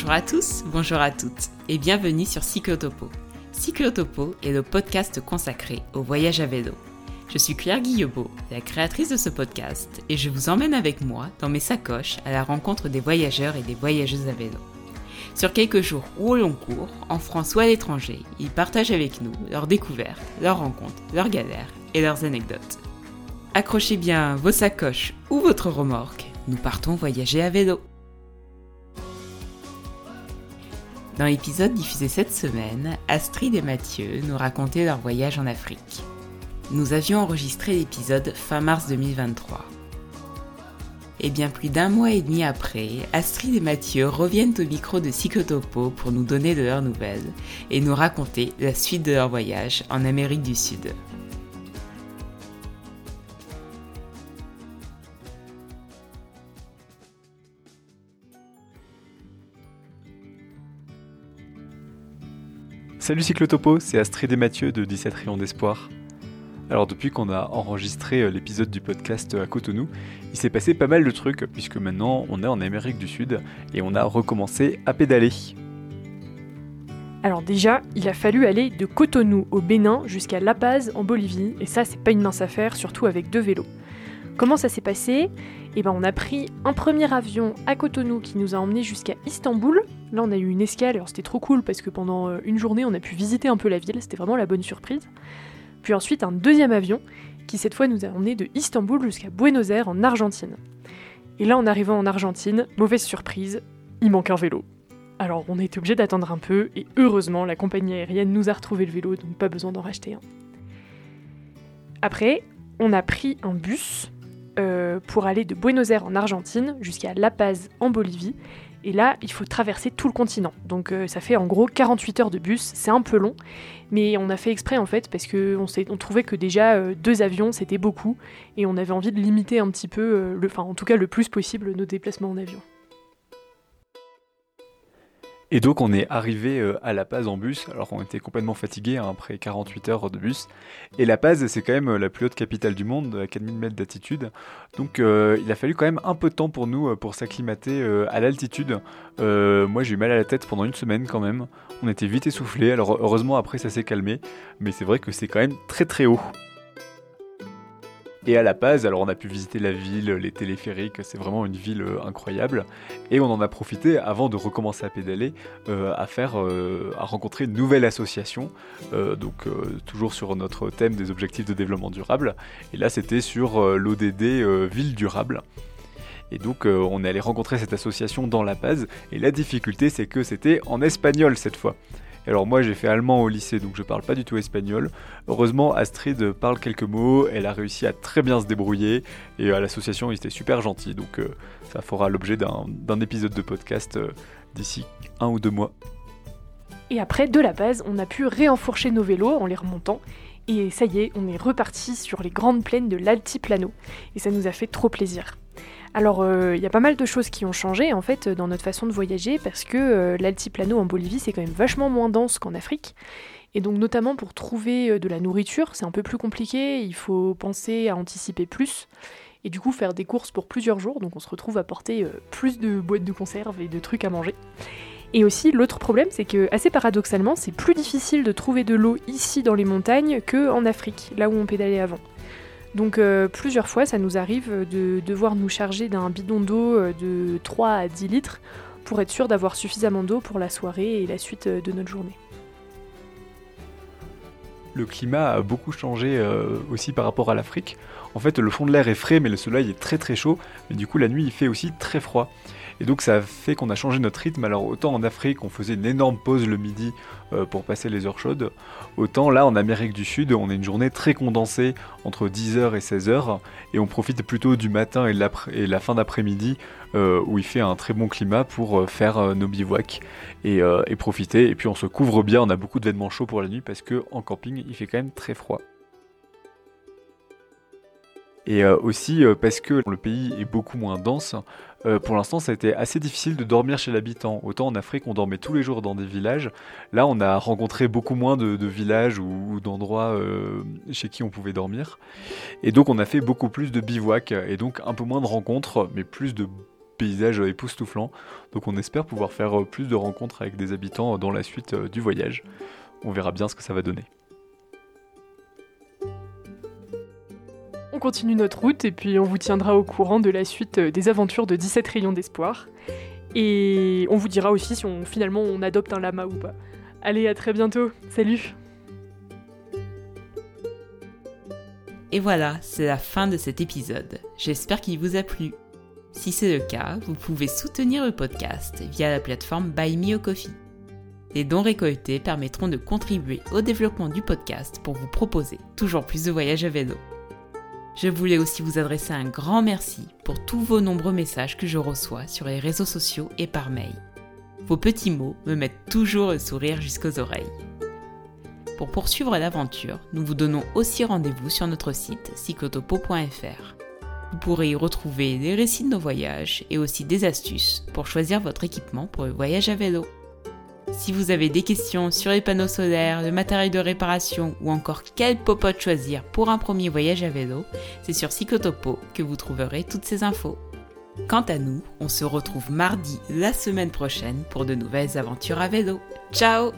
Bonjour à tous, bonjour à toutes et bienvenue sur Cyclotopo. Cyclotopo est le podcast consacré au voyage à vélo. Je suis Claire Guillebeau, la créatrice de ce podcast, et je vous emmène avec moi dans mes sacoches à la rencontre des voyageurs et des voyageuses à vélo. Sur quelques jours ou au long cours, en France ou à l'étranger, ils partagent avec nous leurs découvertes, leurs rencontres, leurs galères et leurs anecdotes. Accrochez bien vos sacoches ou votre remorque, nous partons voyager à vélo. Dans l'épisode diffusé cette semaine, Astrid et Mathieu nous racontaient leur voyage en Afrique. Nous avions enregistré l'épisode fin mars 2023. Et bien plus d'un mois et demi après, Astrid et Mathieu reviennent au micro de Cyclotopo pour nous donner de leurs nouvelles et nous raconter la suite de leur voyage en Amérique du Sud. Salut Cyclotopo, c'est Astrid et Mathieu de 17 Rayons d'Espoir. Alors depuis qu'on a enregistré euh, l'épisode du podcast à Cotonou, il s'est passé pas mal de trucs puisque maintenant on est en Amérique du Sud et on a recommencé à pédaler. Alors déjà, il a fallu aller de Cotonou au Bénin jusqu'à La Paz en Bolivie et ça c'est pas une mince affaire, surtout avec deux vélos. Comment ça s'est passé Eh ben on a pris un premier avion à Cotonou qui nous a emmenés jusqu'à Istanbul. Là on a eu une escale, alors c'était trop cool parce que pendant euh, une journée on a pu visiter un peu la ville, c'était vraiment la bonne surprise. Puis ensuite un deuxième avion qui cette fois nous a emmenés de Istanbul jusqu'à Buenos Aires en Argentine. Et là en arrivant en Argentine, mauvaise surprise, il manque un vélo. Alors on été obligé d'attendre un peu et heureusement la compagnie aérienne nous a retrouvé le vélo donc pas besoin d'en racheter un. Après, on a pris un bus euh, pour aller de Buenos Aires en Argentine jusqu'à La Paz en Bolivie. Et là, il faut traverser tout le continent. Donc euh, ça fait en gros 48 heures de bus, c'est un peu long, mais on a fait exprès en fait parce qu'on on trouvait que déjà euh, deux avions c'était beaucoup et on avait envie de limiter un petit peu, enfin en tout cas le plus possible nos déplacements en avion. Et donc on est arrivé euh, à La Paz en bus, alors qu'on était complètement fatigué hein, après 48 heures de bus. Et La Paz, c'est quand même euh, la plus haute capitale du monde, à 4000 mètres d'altitude. Donc euh, il a fallu quand même un peu de temps pour nous pour s'acclimater à l'altitude. moi j'ai eu mal à la tête pendant une semaine quand même. On était vite essoufflé, alors heureusement après ça s'est calmé. Mais c'est vrai que c'est quand même très très haut. Et à La Paz, alors on a pu visiter la ville, les téléphériques, c'est vraiment une ville euh, incroyable. Et on en a profité avant de recommencer à pédaler, euh, à faire, euh, à rencontrer une nouvelle association, donc toujours sur notre thème des objectifs de développement durable. Et là, c'était sur l'ODD Ville durable. Et donc on est allé rencontrer cette association dans La Paz. Et la difficulté, c'est que c'était en espagnol cette fois alors moi j'ai fait allemand au lycée donc je parle pas du tout espagnol. Heureusement Astrid parle quelques mots, elle a réussi à très bien se débrouiller et à l'association ils étaient super gentils donc euh, ça fera l'objet d'un épisode de podcast euh, d'ici un ou deux mois. Et après de la base on a pu réenfourcher nos vélos en les remontant et ça y est on est reparti sur les grandes plaines de l'Altiplano et ça nous a fait trop plaisir. Alors, euh, il y a pas mal de choses qui ont changé en fait dans notre façon de voyager parce que euh, l'altiplano en Bolivie c'est quand même vachement moins dense qu'en Afrique. Et donc, notamment pour trouver euh, de la nourriture, c'est un peu plus compliqué, il faut penser à anticiper plus et du coup faire des courses pour plusieurs jours. Donc, on se retrouve à porter plus de boîtes de conserve et de trucs à manger. Et aussi, l'autre problème, c'est que, assez paradoxalement, c'est plus difficile de trouver de l'eau ici dans les montagnes que en Afrique, là où on pédalait avant. Donc euh, plusieurs fois, ça nous arrive de devoir nous charger d'un bidon d'eau euh, de 3 à 10 litres pour être sûr d'avoir suffisamment d'eau pour la soirée et la suite euh, de notre journée. Le climat a beaucoup changé aussi par rapport à l'Afrique. En fait, le fond de l'air est frais, mais le soleil est très très chaud. Mais du coup, la nuit, il fait aussi très froid. Et donc ça a fait qu'on a changé notre rythme. Alors autant en Afrique, on faisait une énorme pause le midi euh, pour passer les heures chaudes, autant là en Amérique du Sud, on a une journée très condensée entre 10h et 16h, et on profite plutôt du matin et, la fin d'après-midi euh, où il fait un très bon climat pour euh, faire nos bivouacs et, et profiter. Et puis on se couvre bien, on a beaucoup de vêtements chauds pour la nuit parce que en camping, il fait quand même très froid. Et aussi parce que le pays est beaucoup moins dense, euh, pour l'instant, ça a été assez difficile de dormir chez l'habitant. Autant en Afrique, on dormait tous les jours dans des villages. Là, on a rencontré beaucoup moins de, villages ou, d'endroits euh, chez qui on pouvait dormir. Et donc, on a fait beaucoup plus de bivouacs et donc un peu moins de rencontres, mais plus de paysages époustouflants. Donc on espère pouvoir faire plus de rencontres avec des habitants dans la suite du voyage. On verra bien ce que ça va donner. Continue notre route et puis on vous tiendra au courant de la suite des aventures de 17 rayons d'espoir. Et on vous dira aussi si on, finalement on adopte un lama ou pas. Allez, à très bientôt. Salut Et voilà, c'est la fin de cet épisode. J'espère qu'il vous a plu. Si c'est le cas, vous pouvez soutenir le podcast via la plateforme Buy Me a Coffee. Les dons récoltés permettront de contribuer au développement du podcast pour vous proposer toujours plus de voyages à vélo. Je voulais aussi vous adresser un grand merci pour tous vos nombreux messages que je reçois sur les réseaux sociaux et par mail. Vos petits mots me mettent toujours le sourire jusqu'aux oreilles. Pour poursuivre l'aventure, nous vous donnons aussi rendez-vous sur notre site cyclotopo.fr. Vous pourrez y retrouver des récits de nos voyages et aussi des astuces pour choisir votre équipement pour le voyage à vélo. Si vous avez des questions sur les panneaux solaires, le matériel de réparation ou encore quel popote choisir pour un premier voyage à vélo, c'est sur Cyclotopo que vous trouverez toutes ces infos. Quant à nous, on se retrouve mardi la semaine prochaine pour de nouvelles aventures à vélo. Ciao